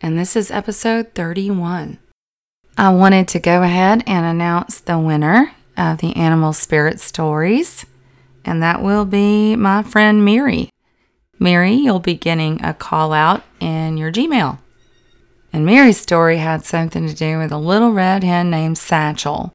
and this is episode 31. I wanted to go ahead and announce the winner of the Animal Spirit Stories, and that will be my friend Mary. Mary, you'll be getting a call out in your Gmail. And Mary's story had something to do with a little red hen named Satchel.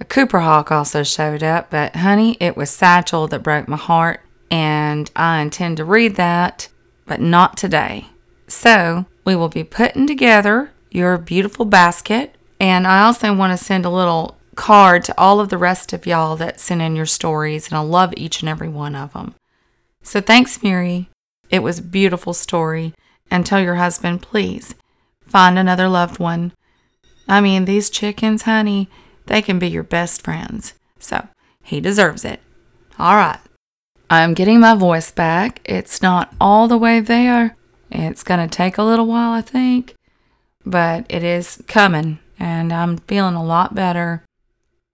A Cooper Hawk also showed up, but honey, it was Satchel that broke my heart and I intend to read that, but not today. So we will be putting together your beautiful basket, and I also want to send a little card to all of the rest of y'all that sent in your stories, and I love each and every one of them. So thanks, Miri. It was a beautiful story, and tell your husband, please, find another loved one. I mean, these chickens, honey, they can be your best friends. So he deserves it. All right. I'm getting my voice back. It's not all the way there. It's going to take a little while, I think, but it is coming, and I'm feeling a lot better.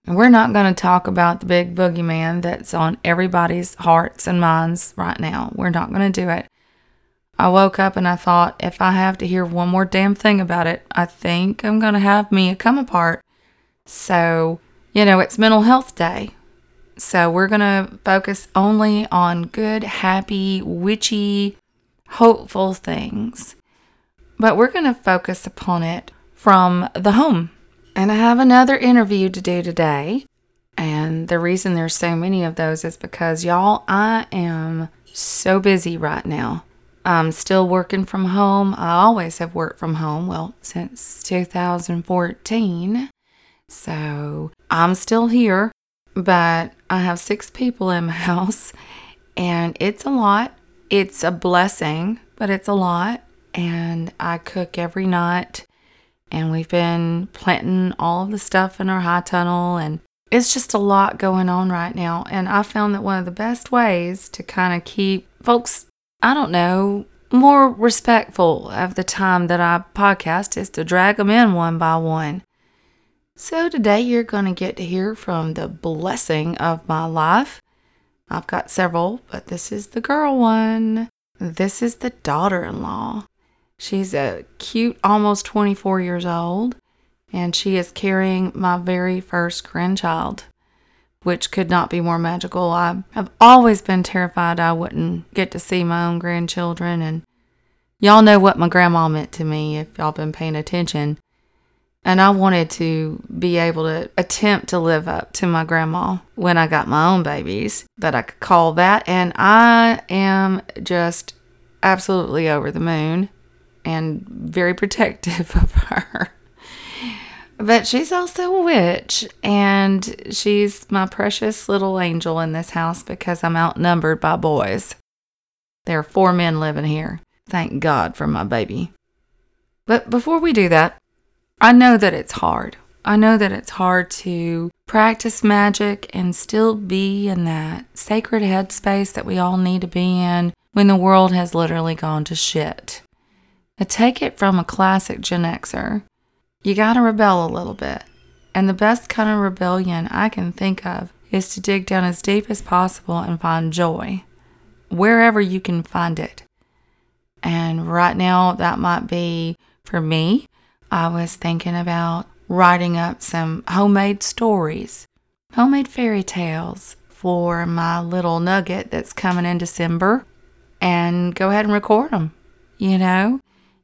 And we're not going to talk about the big boogeyman that's on everybody's hearts and minds right now. We're not going to do it. I woke up and I thought, if I have to hear one more damn thing about it, I think I'm going to have me a come apart. So, you know, it's Mental Health Day. So we're going to focus only on good, happy, witchy, hopeful things. But we're going to focus upon it from the home. And I have another interview to do today. And the reason there's so many of those is because, y'all, I am so busy right now. I'm still working from home. I always have worked from home, well, since 2014. So I'm still here but I have six people in my house and it's a lot. It's a blessing, but it's a lot. And I cook every night and we've been planting all of the stuff in our high tunnel and it's just a lot going on right now. And I found that one of the best ways to kind of keep folks, I don't know, more respectful of the time that I podcast is to drag them in one by one. So, today you're going to get to hear from the blessing of my life. I've got several, but this is the girl one. This is the daughter in law. She's a cute, almost 24 years old, and she is carrying my very first grandchild, which could not be more magical. I have always been terrified I wouldn't get to see my own grandchildren, and y'all know what my grandma meant to me if y'all been paying attention. And I wanted to be able to attempt to live up to my grandma when I got my own babies, that I could call that. And I am just absolutely over the moon and very protective of her. But she's also a witch, and she's my precious little angel in this house because I'm outnumbered by boys. There are four men living here. Thank God for my baby. But before we do that, I know that it's hard. I know that it's hard to practice magic and still be in that sacred headspace that we all need to be in when the world has literally gone to shit. Take it from a classic Gen Xer. You gotta rebel a little bit. And the best kind of rebellion I can think of is to dig down as deep as possible and find joy wherever you can find it. And right now, that might be for me I was thinking about writing up some homemade stories, homemade fairy tales for my little nugget that's coming in December and go ahead and record them. You know,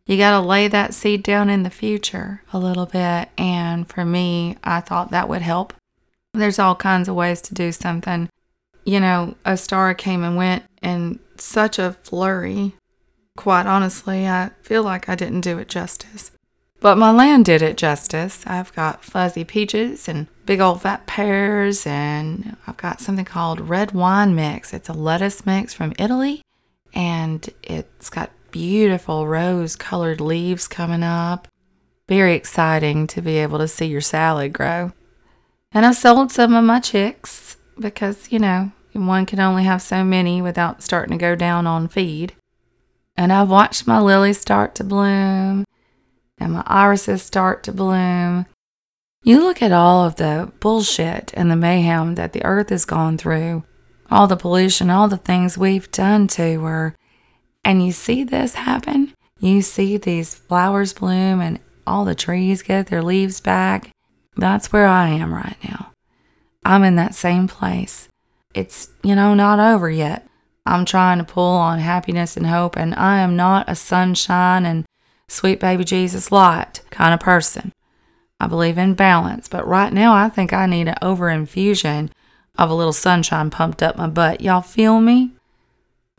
you got to lay that seed down in the future a little bit. And for me, I thought that would help. There's all kinds of ways to do something. You know, Ostara came and went in such a flurry. Quite honestly, I feel like I didn't do it justice. But my land did it justice. I've got fuzzy peaches and big old fat pears, and I've got something called red wine mix. It's a lettuce mix from Italy, and it's got beautiful rose colored leaves coming up. very exciting to be able to see your salad grow. And I've sold some of my chicks because, you know, one can only have so many without starting to go down on feed. And I've watched my lilies start to bloom and my irises start to bloom. You look at all of the bullshit and the mayhem that the earth has gone through, all the pollution, all the things we've done to her, and you see this happen. You see these flowers bloom and all the trees get their leaves back. That's where I am right now. I'm in that same place. It's, you know, not over yet. I'm trying to pull on happiness and hope, and I am not a sunshine and sweet baby Jesus light kind of person. I believe in balance, but right now I think I need an over infusion of a little sunshine pumped up my butt. Y'all feel me?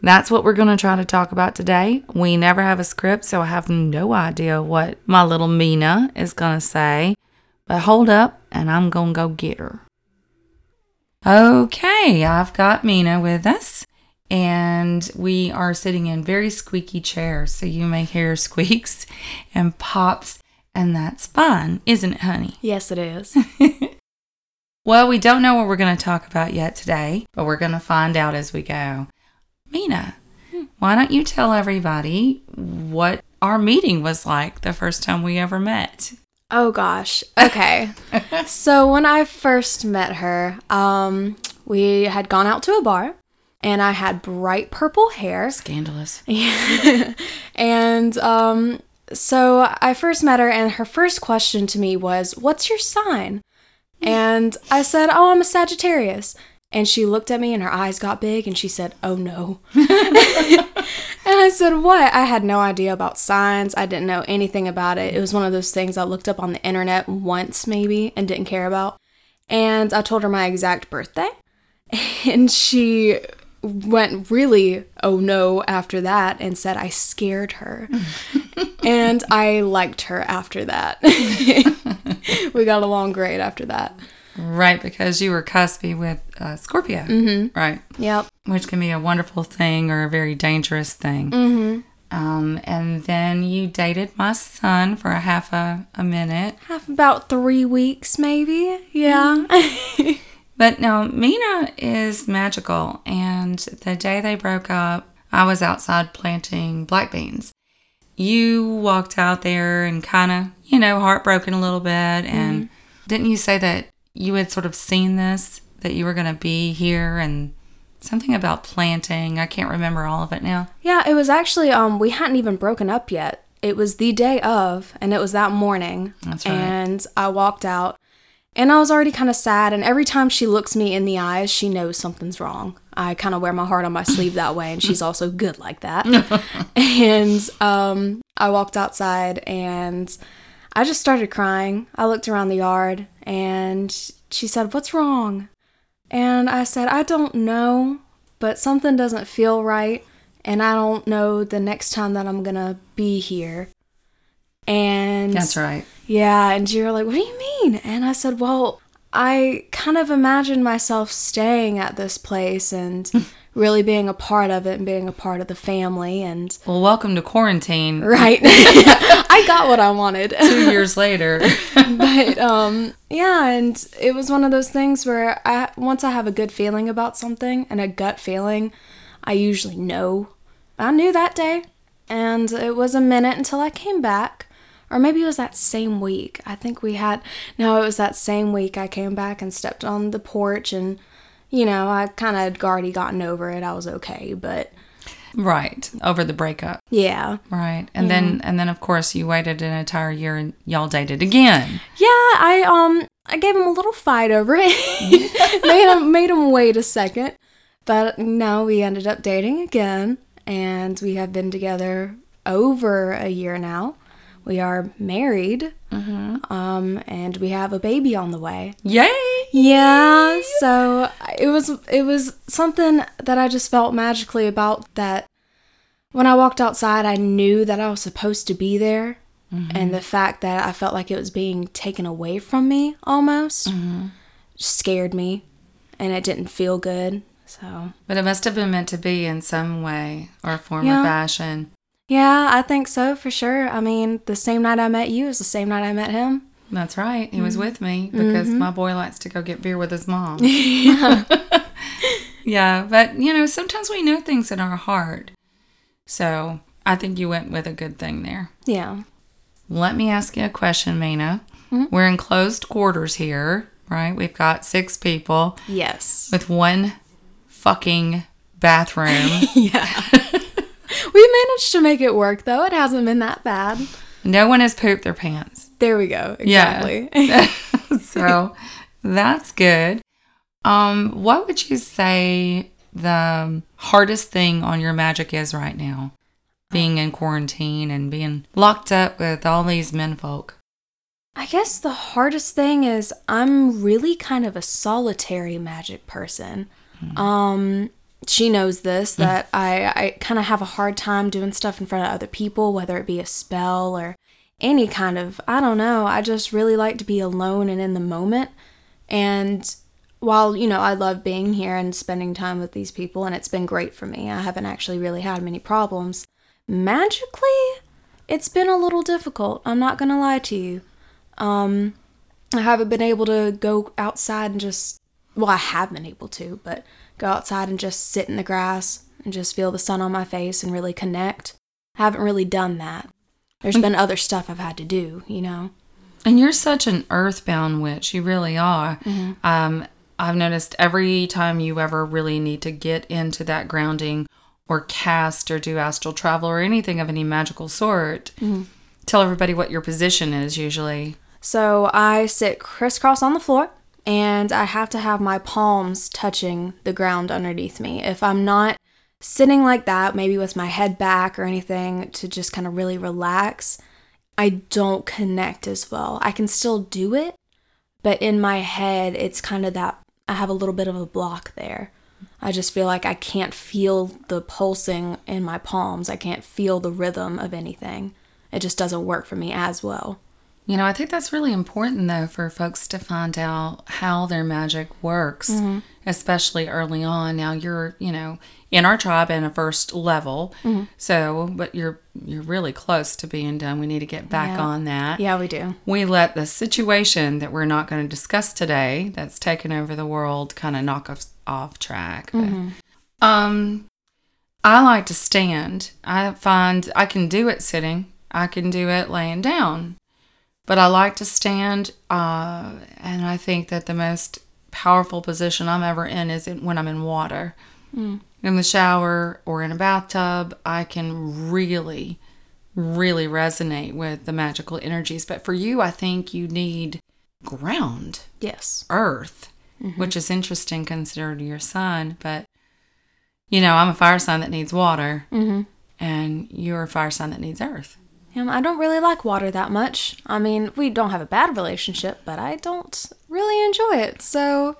That's what we're going to try to talk about today. We never have a script, so I have no idea what my little Mina is going to say. But hold up, and I'm going to go get her. Okay, I've got Mina with us, and we are sitting in very squeaky chairs, so you may hear squeaks and pops, and that's fine, isn't it, honey? Yes, it is. Well, we don't know what we're going to talk about yet today, but we're going to find out as we go. Mina, why don't you tell everybody what our meeting was like the first time we ever met? oh gosh. Okay. so when I first met her, um, we had gone out to a bar, and I had bright purple hair. Scandalous. and um, so I first met her, and her first question to me was, What's your sign? And I said, Oh, I'm a Sagittarius. And she looked at me, and her eyes got big, and she said, Oh no. and I said, What? I had no idea about signs. I didn't know anything about it. It was one of those things I looked up on the internet once, maybe, and didn't care about. And I told her my exact birthday. And she went really oh no after that and said I scared her. and I liked her after that. we got along great after that. Right, because you were cuspy with uh, Scorpio. Mm-hmm. Right. Yep. Which can be a wonderful thing or a very dangerous thing. Mm-hmm. Um, and then you dated my son for a half a, a minute. Half about three weeks, maybe. Yeah. But no, Mina is magical. And the day they broke up, I was outside planting black beans. You walked out there and kind of, you know, heartbroken a little bit. And didn't you say that you had sort of seen this, that you were going to be here and something about planting? I can't remember all of it now. yeah, it was actually um we hadn't even broken up yet. It was the day of, and it was that morning. That's right. And I walked out, and I was already kind of sad. And every time she looks me in the eyes, she knows something's wrong. I kind of wear my heart on my sleeve that way, and she's also good like that. and um, I walked outside, and I just started crying. I looked around the yard, and she said, "What's wrong?" And I said, I don't know, but something doesn't feel right, and I don't know the next time that I'm gonna be here. And That's right. Yeah, and you were like, What do you mean? And I said, Well, I kind of imagined myself staying at this place and really being a part of it and being a part of the family. And Well, welcome to quarantine right, I got what I wanted. two years later. but um yeah and it was one of those things where i once i have a good feeling about something and a gut feeling i usually know i knew that day and it was a minute until i came back or maybe it was that same week i think we had no it was that same week i came back and stepped on the porch and you know i kind of had already gotten over it i was okay but right. Over the breakup. yeah Right. And then and then of course you waited an entire year and y'all dated again. Yeah, I um I gave him a little fight over it. made him made him wait a second. But no, we ended up dating again and we have been together over a year now. We are married. Mm-hmm. Um and we have a baby on the way. Yay! Yeah, so it was it was something that I just felt magically about that when I walked outside I knew that I was supposed to be there mm-hmm. and the fact that I felt like it was being taken away from me almost mm-hmm. scared me and it didn't feel good. So, But it must have been meant to be in some way or form Yeah. or fashion. Yeah, I think so for sure. I mean, the same night I met you is the same night I met him. That's right. He was mm-hmm. with me because mm-hmm. my boy likes to go get beer with his mom. Yeah. Yeah, but you know, sometimes we know things in our heart. So I think you went with a good thing there. yeah. Let me ask you a question, Mina. Mm-hmm. We're in closed quarters here, right? We've got six people Yes. with one fucking bathroom. Yeah. we managed to make it work though. It hasn't been that bad. no one has pooped their pants. There we go. Yeah. Exactly. so that's good. Um, what would you say the hardest thing on your magic is right now? Being in quarantine and being locked up with all these men folk. I guess the hardest thing is I'm really kind of a solitary magic person. Um she knows this that I I kind of have a hard time doing stuff in front of other people whether it be a spell or any kind of I don't know. I just really like to be alone and in the moment. And while, you know, I love being here and spending time with these people and it's been great for me. I haven't actually really had many problems. Magically, it's been a little difficult. I'm not going to lie to you. Um, I haven't been able to go outside and just, well, I have been able to, but go outside and just sit in the grass and just feel the sun on my face and really connect. I haven't really done that. There's mm. been other stuff I've had to do, you know? And you're such an earthbound witch. You really are. Mm-hmm. Um, I've noticed every time you ever really need to get into that grounding or cast or do astral travel or anything of any magical sort, mm-hmm. tell everybody what your position is usually. So I sit crisscross on the floor and I have to have my palms touching the ground underneath me. If I'm not sitting like that, maybe with my head back or anything to just kind of really relax, I don't connect as well. I can still do it, but in my head, it's kind of that I have a little bit of a block there. I just feel like I can't feel the pulsing in my palms. I can't feel the rhythm of anything. It just doesn't work for me as well. You know, I think that's really important though for folks to find out how their magic works, mm-hmm. especially early on. Now you're, you know, in our tribe in a first level. Mm-hmm. So, but you're you're really close to being done. We need to get back Yeah. on that. Yeah, we do. We let the situation that we're not going to discuss today that's taken over the world kind of knock us off track. But, mm-hmm. Um I like to stand. I find I can do it sitting. I can do it laying down but I like to stand. Uh, and I think that the most powerful position I'm ever in is when I'm in water. In the shower or in a bathtub, I can really, really resonate with the magical energies. But for you, I think you need ground, Yes. earth, which is interesting considering your sun. But, you know, I'm a fire sign that needs water, Mm-hmm. and you're a fire sign that needs earth. I don't really like water that much. I mean, we don't have a bad relationship, but I don't really enjoy it. So,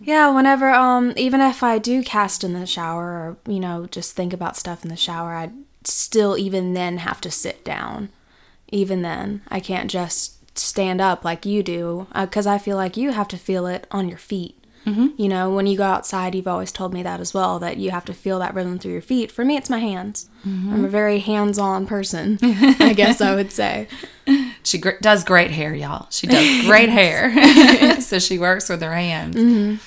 yeah, whenever, um, even if I do cast in the shower or, you know, just think about stuff in the shower, I still, even then, have to sit down. Even then, I can't just stand up like you do, because I feel like you have to feel it on your feet. Mm-hmm. You know, when you go outside, you've always told me that as well, that you have to feel that rhythm through your feet. For me, it's my hands. I'm a very hands on person, I guess I would say. She gr- does great hair, y'all. She does great hair. so she works with her hands.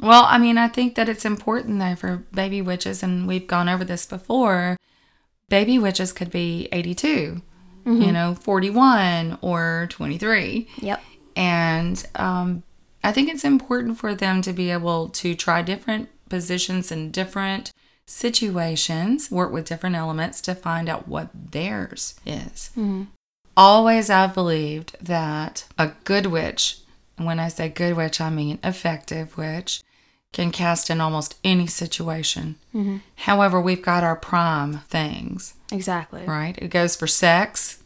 Well, I mean, I think that it's important though for baby witches, and we've gone over this before. Baby witches could be 82, you know, 41 or 23. Yep. And um, I think it's important for them to be able to try different positions in different situations, work with different elements to find out what theirs is. Mm-hmm. Always I've believed that a good witch, when I say good witch, I mean effective witch, can cast in almost any situation. Mm-hmm. However, we've got our prime things Exactly. right? It goes for sex.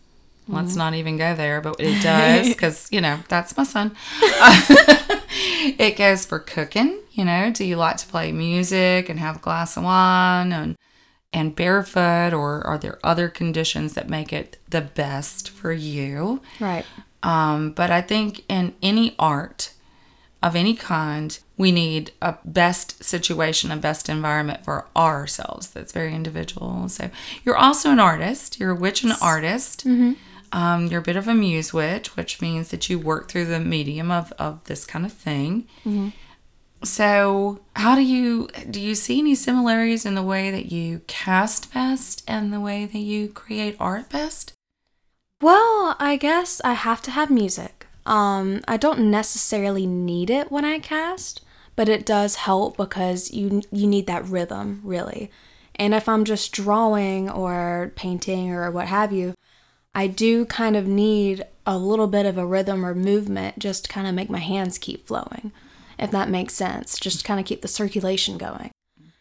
Let's mm-hmm. not even go there, but it does because, you know, that's my son. it goes for cooking. You know, do you like to play music and have a glass of wine and and barefoot, or are there other conditions that make it the best for you? Right. Um, but I think in any art, of any kind, we need a best situation, a best environment for ourselves. That's very individual. So you're also an artist. You're a witch and artist. Um, you're a bit of a muse witch, which means that you work through the medium of, of this kind of thing. So, how do you do? You see any similarities in the way that you cast best and the way that you create art best? Well, I guess I have to have music. Um, I don't necessarily need it when I cast, but it does help because you you need that rhythm, really. And if I'm just drawing or painting or what have you, I do kind of need a little bit of a rhythm or movement just to kind of make my hands keep flowing, if that makes sense. Just to kind of keep the circulation going.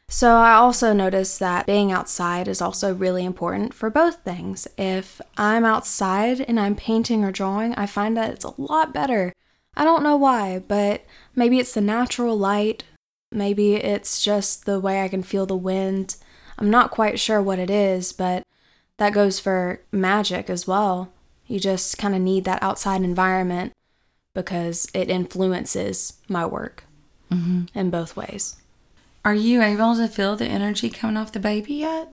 So I also noticed that being outside is also really important for both things. If I'm outside and I'm painting or drawing, I find that it's a lot better. I don't know why, but maybe it's the natural light, maybe it's just the way I can feel the wind. I'm not quite sure what it is, but that goes for magic as well. You just kind of need that outside environment because it influences my work mm-hmm. in both ways. Are you able to feel the energy coming off the baby yet?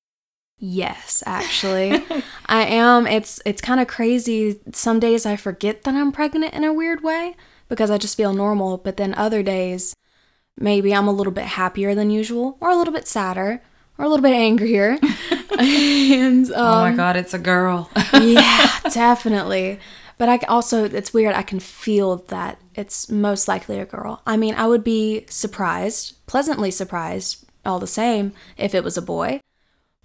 Yes, actually. I am. It's it's kind of crazy. Some days I forget that I'm pregnant in a weird way because I just feel normal, but then other days maybe I'm a little bit happier than usual or a little bit sadder or a little bit angrier. and um, oh my God, it's a girl. yeah, definitely. But I also, it's weird. I can feel that it's most likely a girl. I mean, I would be surprised, pleasantly surprised, all the same, if it was a boy.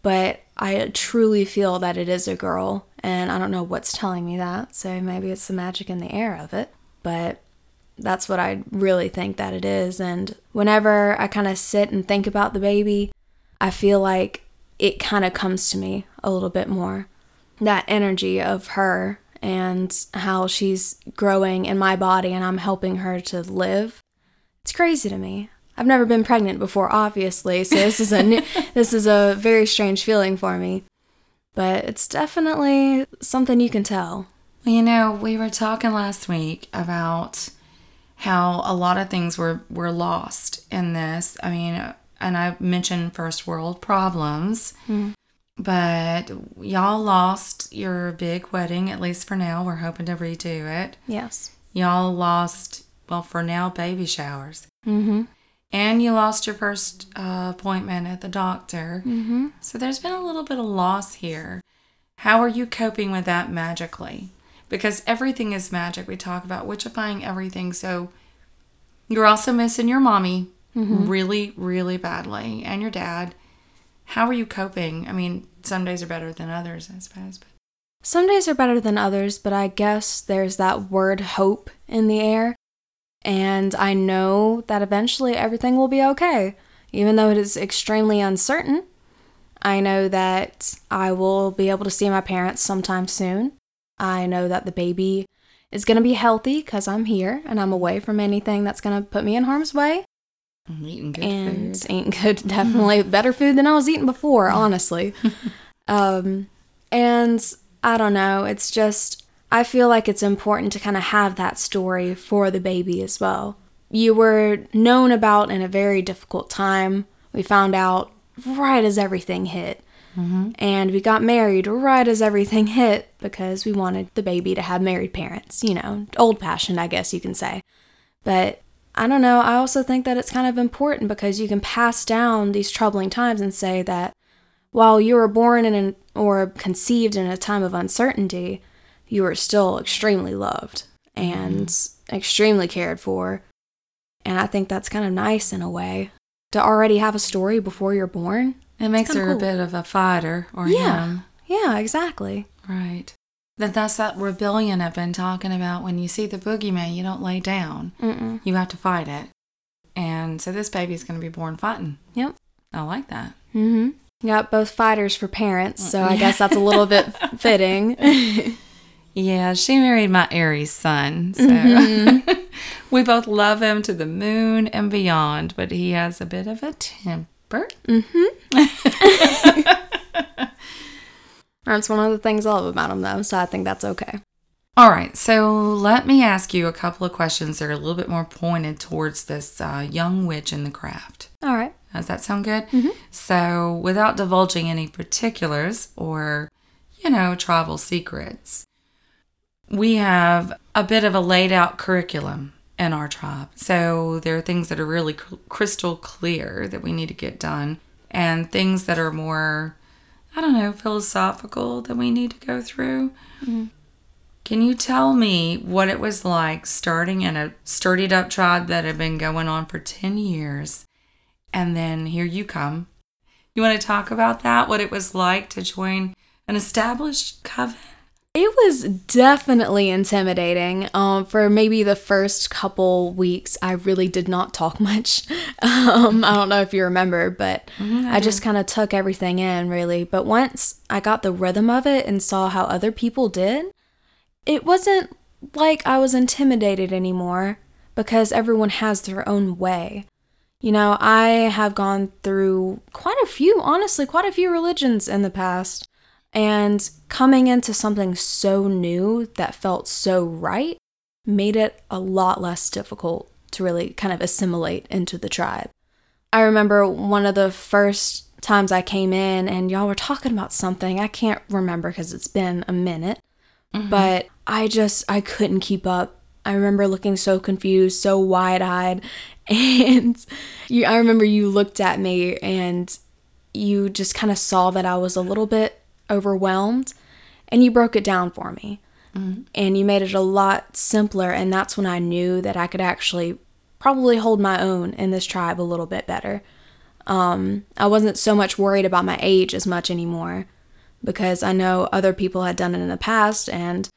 But I truly feel that it is a girl, and I don't know what's telling me that. So maybe it's the magic in the air of it. But that's what I really think that it is. And whenever I kind of sit and think about the baby, I feel like it kind of comes to me a little bit more. That energy of her and how she's growing in my body and I'm helping her to live. It's crazy to me. I've never been pregnant before, obviously, so this is a new, this is a very strange feeling for me. But it's definitely something you can tell. You know, we were talking last week about how a lot of things were, were lost in this. I mean, and I mentioned first world problems, but y'all lost your big wedding, at least for now. We're hoping to redo it. Yes. Y'all lost, well, for now, baby showers. Mm-hmm. And you lost your first uh, appointment at the doctor. Mm-hmm. So there's been a little bit of loss here. How are you coping with that magically? Because everything is magic. We talk about witchifying everything. So you're also missing your mommy Mm-hmm. really, really badly and your dad. How are you coping? I mean, some days are better than others, I suppose. But Some days are better than others, but I guess there's that word hope in the air. And I know that eventually everything will be okay, even though it is extremely uncertain. I know that I will be able to see my parents sometime soon. I know that the baby is going to be healthy because I'm here and I'm away from anything that's going to put me in harm's way. I'm eating good and food. eating good, mm-hmm. definitely better food than I was eating before, honestly. um, and I don't know, it's just, I feel like it's important to kind of have that story for the baby as well. You were known about in a very difficult time. We found out right as everything hit. Mm-hmm. And we got married right as everything hit because we wanted the baby to have married parents, you know, old fashioned, I guess you can say. But I don't know, I also think that it's kind of important because you can pass down these troubling times and say that while you were born in an, or conceived in a time of uncertainty, you were still extremely loved and extremely cared for. And I think that's kind of nice in a way to already have a story before you're born. It makes her cool. a bit of a fighter or Yeah. him. Yeah, exactly. Right. That that's that rebellion I've been talking about. When you see the boogeyman, you don't lay down. Mm-mm. You have to fight it. And so this baby's going to be born fighting. Yep. I like that. Mm-hmm. Got both fighters for parents, so I guess that's a little bit fitting. Yeah, she married my Aries son. So Mm-hmm. we both love him to the moon and beyond, but he has a bit of a temper. That's one of the things I love about him, though, so I think that's okay. All right, so let me ask you a couple of questions that are a little bit more pointed towards this uh, young witch in the craft. All right. Does that sound good? So, without divulging any particulars or, you know, tribal secrets, we have a bit of a laid out curriculum in our tribe. So, there are things that are really crystal clear that we need to get done, and things that are more, I don't know, philosophical that we need to go through. Mm-hmm. Can you tell me what it was like starting in a sturdied up tribe that had been going on for 10 years? And then here you come. You want to talk about that? What it was like to join an established coven? It was definitely intimidating. Um, for maybe the first couple weeks, I really did not talk much. Um, I don't know if you remember, but I just kind of took everything in, really. But once I got the rhythm of it and saw how other people did, it wasn't like I was intimidated anymore because everyone has their own way. You know, I have gone through quite a few, honestly, quite a few religions in the past. And coming into something so new that felt so right made it a lot less difficult to really kind of assimilate into the tribe. I remember one of the first times I came in and y'all were talking about something. I can't remember because it's been a minute, mm-hmm. but I just I couldn't keep up. I remember looking so confused, so wide-eyed, and you I remember you looked at me and you just kind of saw that I was a little bit overwhelmed and you broke it down for me. And you made it a lot simpler and that's when I knew that I could actually probably hold my own in this tribe a little bit better. Um, I wasn't so much worried about my age as much anymore because I know other people had done it in the past and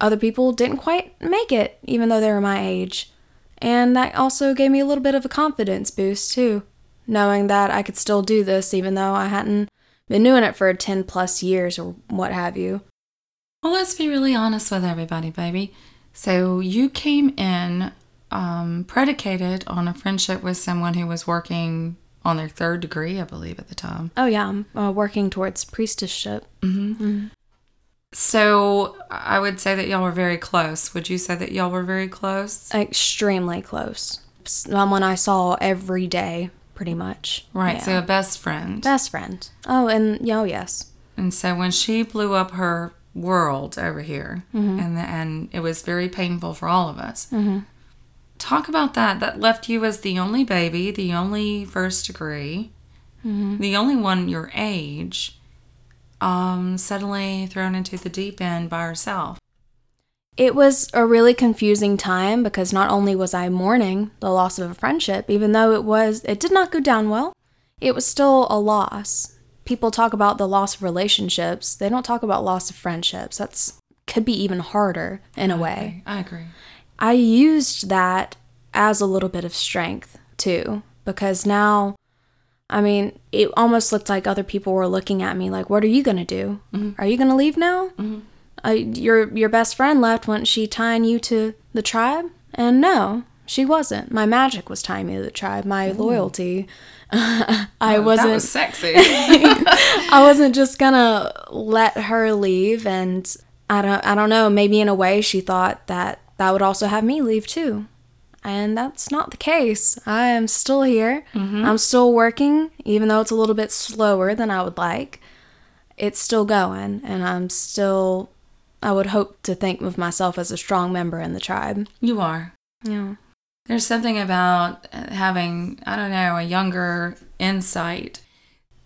other people didn't quite make it even though they were my age. And that also gave me a little bit of a confidence boost too, knowing that I could still do this even though I hadn't been doing it for 10 plus years or what have you. Well, let's be really honest with everybody, baby. So you came in um, predicated on a friendship with someone who was working on their third degree, I believe, at the time. Oh, yeah, I'm uh, working towards priestessship. So I would say that y'all were very close. Would you say that y'all were very close? Extremely close. Someone I saw every day, pretty much. Right. Yeah. So a best friend. Best friend. Oh, and oh, yes. And so when she blew up her world over here, mm-hmm. and the, and it was very painful for all of us. Mm-hmm. Talk about that. That left you as the only baby, the only first degree, mm-hmm. the only one your age, um, suddenly thrown into the deep end by herself. It was a really confusing time because not only was I mourning the loss of a friendship, even though it was it did not go down well, it was still a loss. People talk about the loss of relationships. They don't talk about loss of friendships. That's could be even harder in a way. I agree. I used that as a little bit of strength too, because now, I mean, it almost looked like other people were looking at me like, "What are you gonna do? Mm-hmm. Are you gonna leave now? Mm-hmm. Uh, your your best friend left. Wasn't she tying you to the tribe?" And no, she wasn't. My magic was tying me to the tribe. My loyalty. I Oh, wasn't. That was sexy. I wasn't just gonna let her leave and I don't I don't know, maybe in a way she thought that that would also have me leave too. And that's not the case. I am still here. I'm still working even though it's a little bit slower than I would like. It's still going and I'm still I would hope to think of myself as a strong member in the tribe. you are. Yeah. There's something about having, I don't know, a younger insight.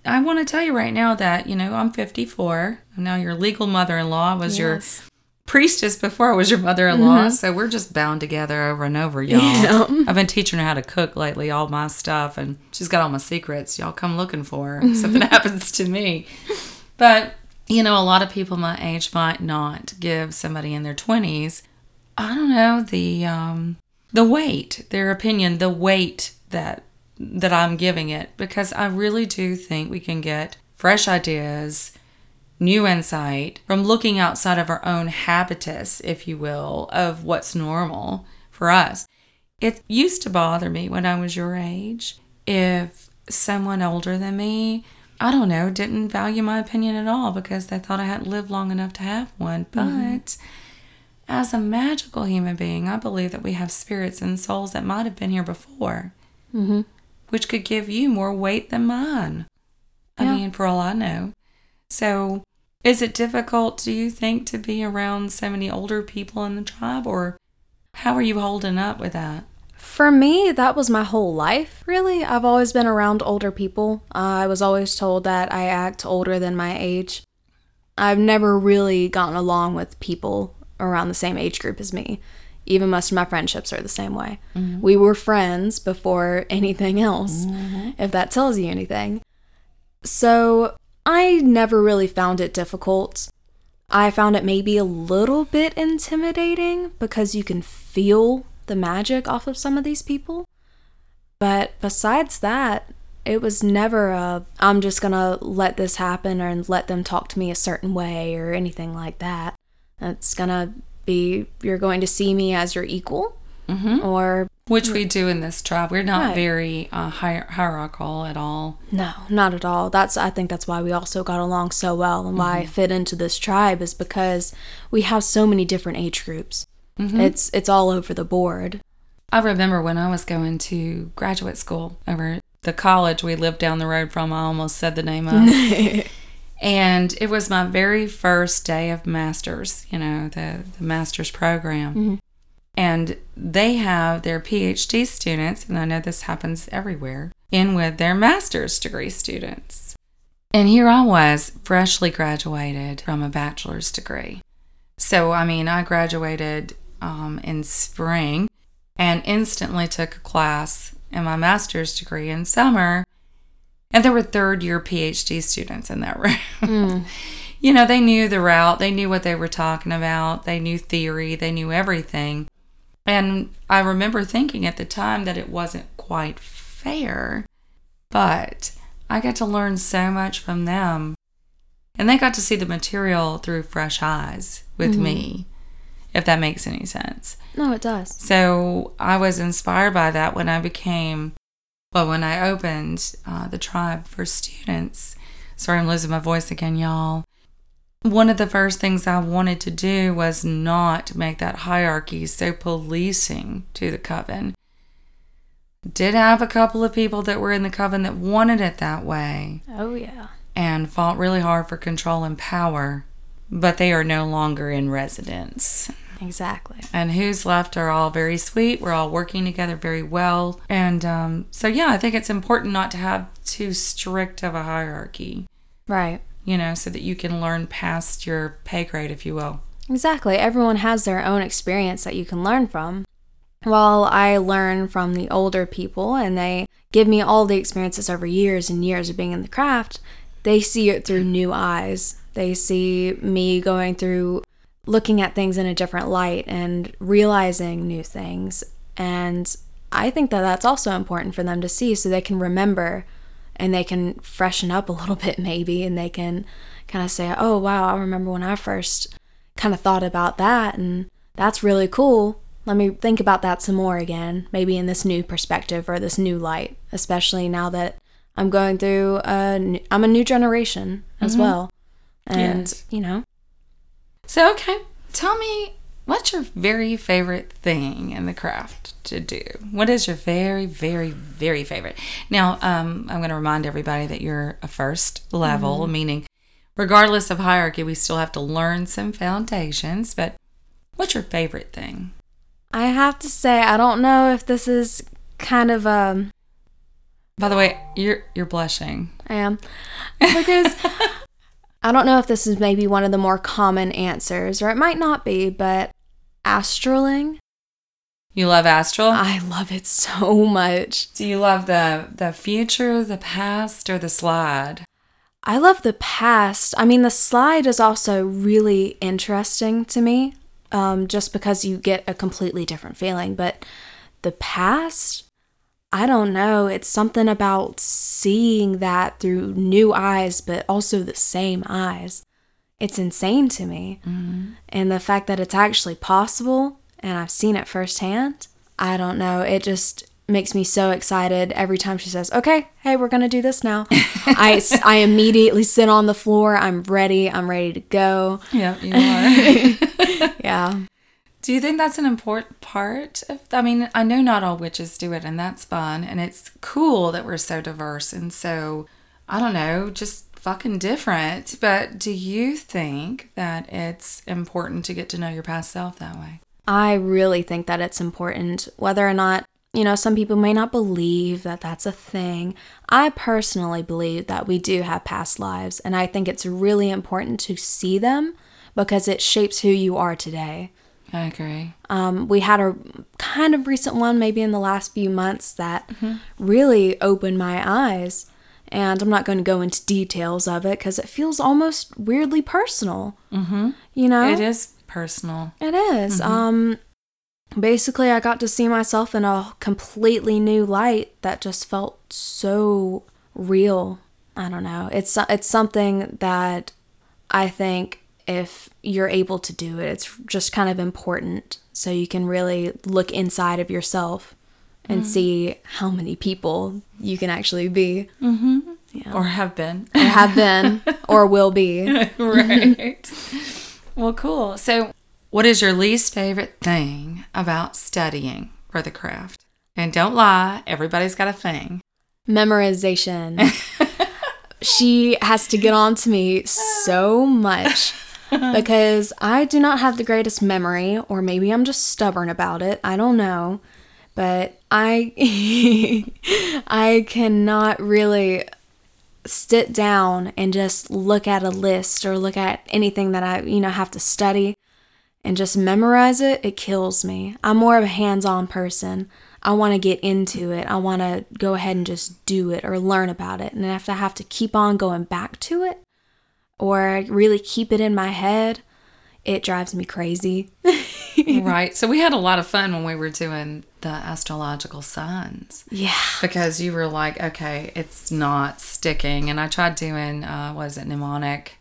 I want to tell you right now that, you know, I'm 54. I'm now your legal mother in law. was your priestess before I was your mother in law. Mm-hmm. So we're just bound together over and over, y'all. Yeah. I've been teaching her how to cook lately, all my stuff, and she's got all my secrets. Y'all come looking for her. if Something happens to me. But, you know, a lot of people my age might not give somebody in their 20s, I don't know, the um the weight, their opinion, the weight that that I'm giving it because I really do think we can get fresh ideas, new insight from looking outside of our own habitus, if you will, of what's normal for us. It used to bother me when I was your age if someone older than me, I don't know, didn't value my opinion at all because they thought I hadn't lived long enough to have one. But as a magical human being, I believe that we have spirits and souls that might have been here before, Mm-hmm. which could give you more weight than mine. I Yeah. mean, for all I know. So, is it difficult, do you think, to be around so many older people in the tribe, or how are you holding up with that? For me, that was my whole life, really. I've always been around older people. Uh, I was always told that I act older than my age. I've never really gotten along with people around the same age group as me. Even most of my friendships are the same way. We were friends before anything else, if that tells you anything. So I never really found it difficult. I found it maybe a little bit intimidating because you can feel the magic off of some of these people. But besides that, it was never a I'm just gonna let this happen or let them talk to me a certain way or anything like that. It's gonna be you're going to see me as your equal or Which we do in this tribe. We're not Right. very uh, hier- hierarchical at all. No, not at all. That's I think that's why we also got along so well and why I fit into this tribe is because we have so many different age groups. Mm-hmm. It's it's all over the board. I remember when I was going to graduate school over the college we lived down the road from. I almost said the name of. and it was my very first day of masters, you know, the, the master's program. Mm-hmm. And they have their PhD students, and I know this happens everywhere, in with their master's degree students. And here I was, freshly graduated from a bachelor's degree. So, I mean, I graduated um, in spring and instantly took a class in my master's degree in summer. And there were third year PhD students in that room. you know, they knew the route, they knew what they were talking about, they knew theory, they knew everything. And I remember thinking at the time that it wasn't quite fair, but I got to learn so much from them. And they got to see the material through fresh eyes with me, if that makes any sense. No, it does. So I was inspired by that when I became, well, when I opened uh, the tribe for students. Sorry, I'm losing my voice again, y'all. One of the first things I wanted to do was not make that hierarchy so policing to the coven. Did have a couple of people that were in the coven that wanted it that way Oh yeah. and fought really hard for control and power, but they are no longer in residence. Exactly. And who's left are all very sweet. We're all working together very well. And um, so, yeah, I think it's important not to have too strict of a hierarchy, Right. you know, so that you can learn past your pay grade, if you will. Exactly. Everyone has their own experience that you can learn from. While I learn from the older people and they give me all the experiences over years and years of being in the craft, they see it through new eyes. They see me going through looking at things in a different light and realizing new things. And I think that that's also important for them to see so they can remember and they can freshen up a little bit, maybe, and they can kind of say, oh, wow, I remember when I first kind of thought about that, and that's really cool. Let me think about that some more again, maybe in this new perspective or this new light, especially now that I'm going through a, n- I'm a new generation as mm-hmm. well. And, Yes. you know, So, okay, tell me what's your very favorite thing in the craft to do? What is your very, very, very favorite? Now, um, I'm going to remind everybody that you're a first level, meaning regardless of hierarchy, we still have to learn some foundations. But what's your favorite thing? I have to say, I don't know if this is kind of, um, By the way, you're you're blushing. I am. Because I don't know if this is maybe one of the more common answers, or it might not be, but astraling. You love astral. I love it so much. Do you love the the future, the past, or the slide? I love the past. I mean, the slide is also really interesting to me, um, just because you get a completely different feeling. But the past, I don't know. It's something about seeing that through new eyes, but also the same eyes. It's insane to me. Mm-hmm. And the fact that it's actually possible and I've seen it firsthand, I don't know. It just makes me so excited every time she says, Okay, hey, we're going to do this now. I, I immediately sit on the floor. I'm ready. I'm ready to go. Yeah, you are. Yeah. Do you think that's an important part of I mean, I know not all witches do it and that's fun and it's cool that we're so diverse and so I don't know, just fucking different. But do you think that it's important to get to know your past self that way? I really think that it's important, whether or not, you know, some people may not believe that that's a thing. I personally believe that we do have past lives, and I think it's really important to see them because it shapes who you are today. I agree. Um, we had a kind of recent one, maybe in the last few months, that really opened my eyes. And I'm not going to go into details of it because it feels almost weirdly personal. Mm-hmm. You know, It is personal. It is. Um basically I got to see myself in a completely new light that just felt so real. I don't know. It's it's something that I think if you're able to do it, it's just kind of important so you can really look inside of yourself and mm-hmm. see how many people you can actually be mm-hmm. Or have been. or have been or will be. right. well, cool. So, what is your least favorite thing about studying for the craft? And don't lie, everybody's got a thing. memorization. she has to get on to me so much because I do not have the greatest memory, or maybe I'm just stubborn about it. I don't know. But I I cannot really sit down and just look at a list or look at anything that I, you know, have to study and just memorize it, it kills me. I'm more of a hands on person. I want to get into it. I want to go ahead and just do it or learn about it. And if I have to keep on going back to it or really keep it in my head, it drives me crazy. right. So, we had a lot of fun when we were doing the astrological signs yeah. because you were like, okay, it's not sticking. And I tried doing, uh, was it mnemonic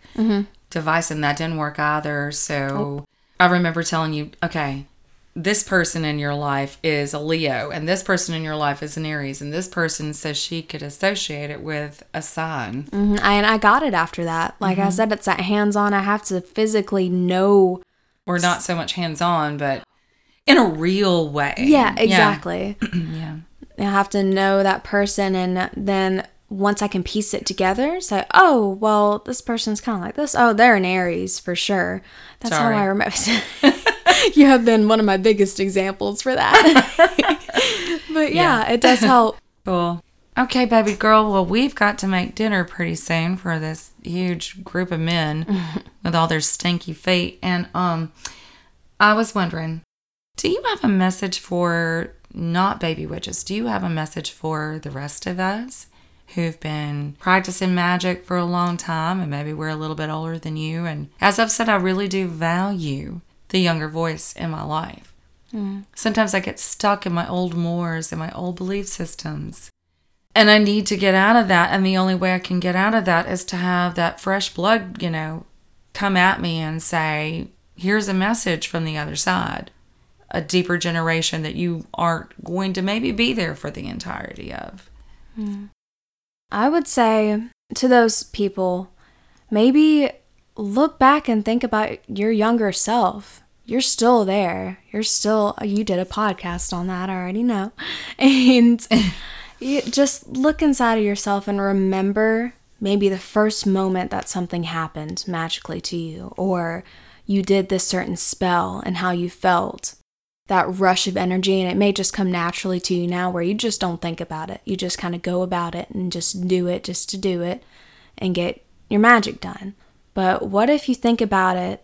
device, and that didn't work either. So, I remember telling you, okay, this person in your life is a Leo, and this person in your life is an Aries, and this person says she could associate it with a sign. Mhm. And I got it after that. Like I said, it's that hands on. I have to physically know. Or not so much hands on, but in a real way. Yeah, exactly. Yeah. I have to know that person, and then once I can piece it together, say, oh, well, this person's kind of like this. Oh, they're an Aries for sure. That's Sorry. how I remember. you have been one of my biggest examples for that. but yeah, it does help. Cool. Okay, baby girl. Well, we've got to make dinner pretty soon for this huge group of men with all their stinky feet. And um, I was wondering, do you have a message for not baby witches? Do you have a message for the rest of us who've been practicing magic for a long time and maybe we're a little bit older than you? And as I've said, I really do value the younger voice in my life. Mm. Sometimes I get stuck in my old mores and my old belief systems. And I need to get out of that. And the only way I can get out of that is to have that fresh blood, you know, come at me and say, here's a message from the other side. A deeper generation that you aren't going to maybe be there for the entirety of. Mm. I would say to those people, maybe look back and think about your younger self. You're still there. You're still, you did a podcast on that, I already know. And you just look inside of yourself and remember maybe the first moment that something happened magically to you, or you did this certain spell and how you felt. That rush of energy, and it may just come naturally to you now where you just don't think about it. You just kind of go about it and just do it just to do it and get your magic done. But what if you think about it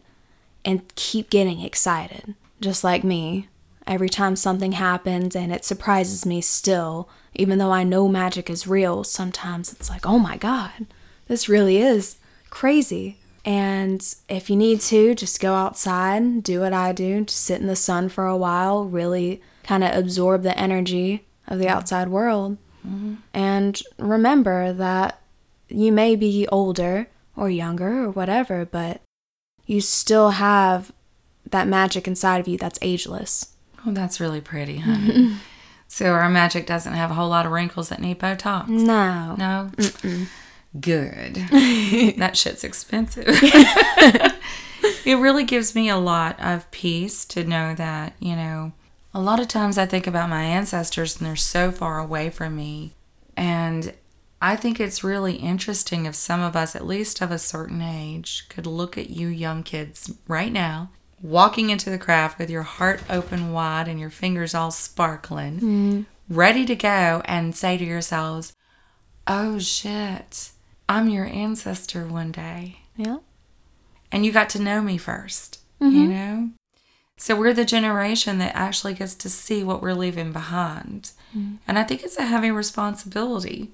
and keep getting excited, just like me? Every time something happens and it surprises me still, even though I know magic is real, sometimes it's like, oh my God, this really is crazy. And if you need to, just go outside, do what I do, just sit in the sun for a while, really kind of absorb the energy of the outside world. Mm-hmm. And remember that you may be older or younger or whatever, but you still have that magic inside of you that's ageless. Oh, that's really pretty, honey. so our magic doesn't have a whole lot of wrinkles that need Botox. No. No? Good. that shit's expensive. it really gives me a lot of peace to know that, you know, a lot of times I think about my ancestors and they're so far away from me. And I think it's really interesting if some of us, at least of a certain age, could look at you young kids right now, walking into the craft with your heart open wide and your fingers all sparkling, mm-hmm. ready to go, and say to yourselves, Oh shit, I'm your ancestor one day Yeah. and you got to know me 1st you mm-hmm. know? So we're the generation that actually gets to see what we're leaving behind. Mm-hmm. And I think it's a heavy responsibility.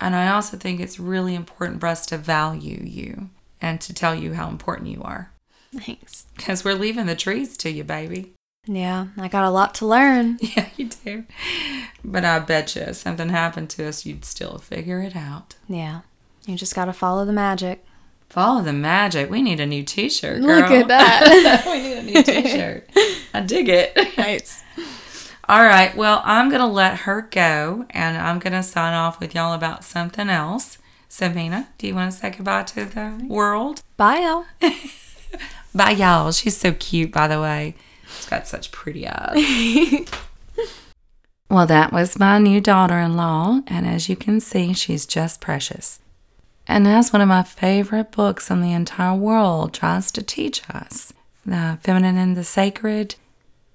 And I also think it's really important for us to value you and to tell you how important you are. Thanks. Because we're leaving the trees to you, baby. Yeah, I got a lot to learn. Yeah, you do. But I bet you if something happened to us, you'd still figure it out. Yeah. You just got to follow the magic. Follow the magic. We need a new t shirt. Look at that. we need a new t shirt. I dig it. nice. All right. Well, I'm going to let her go and I'm going to sign off with y'all about something else. Sabina, do you want to say goodbye to the world? Bye, y'all. Bye, y'all. She's so cute, by the way. She's got such pretty eyes. well, that was my new daughter in law. And as you can see, she's just precious. And as one of my favorite books in the entire world tries to teach us, The Feminine and the Sacred,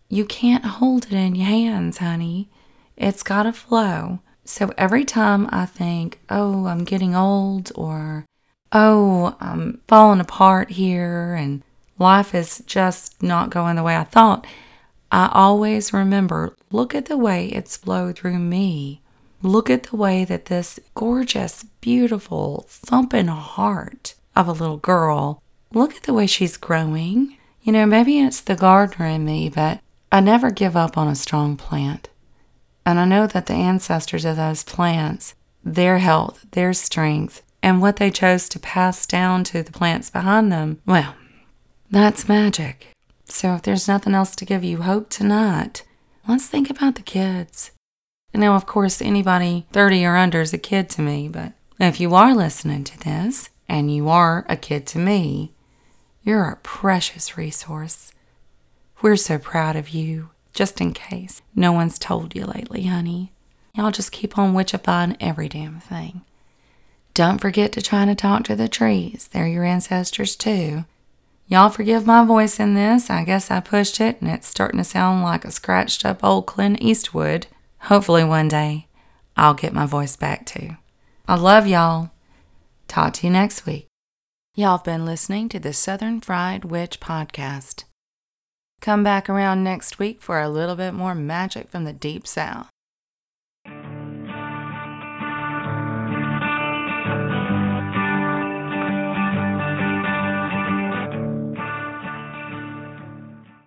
you can't hold it in your hands, honey. It's got to flow. So every time I think, oh, I'm getting old, or oh, I'm falling apart here, and life is just not going the way I thought, I always remember look at the way it's flowed through me. Look at the way that this gorgeous, beautiful, thumping heart of a little girl, look at the way she's growing. You know, maybe it's the gardener in me, but I never give up on a strong plant. And I know that the ancestors of those plants, their health, their strength, and what they chose to pass down to the plants behind them, well, that's magic. So if there's nothing else to give you hope tonight, let's think about the kids. Now, of course, anybody 30 or under is a kid to me, but if you are listening to this and you are a kid to me, you're a precious resource. We're so proud of you, just in case no one's told you lately, honey. Y'all just keep on witchifying every damn thing. Don't forget to try to talk to the trees. They're your ancestors too. Y'all forgive my voice in this. I guess I pushed it and it's starting to sound like a scratched up old Clint Eastwood. Hopefully, one day I'll get my voice back too. I love y'all. Talk to you next week. Y'all have been listening to the Southern Fried Witch Podcast. Come back around next week for a little bit more magic from the Deep South.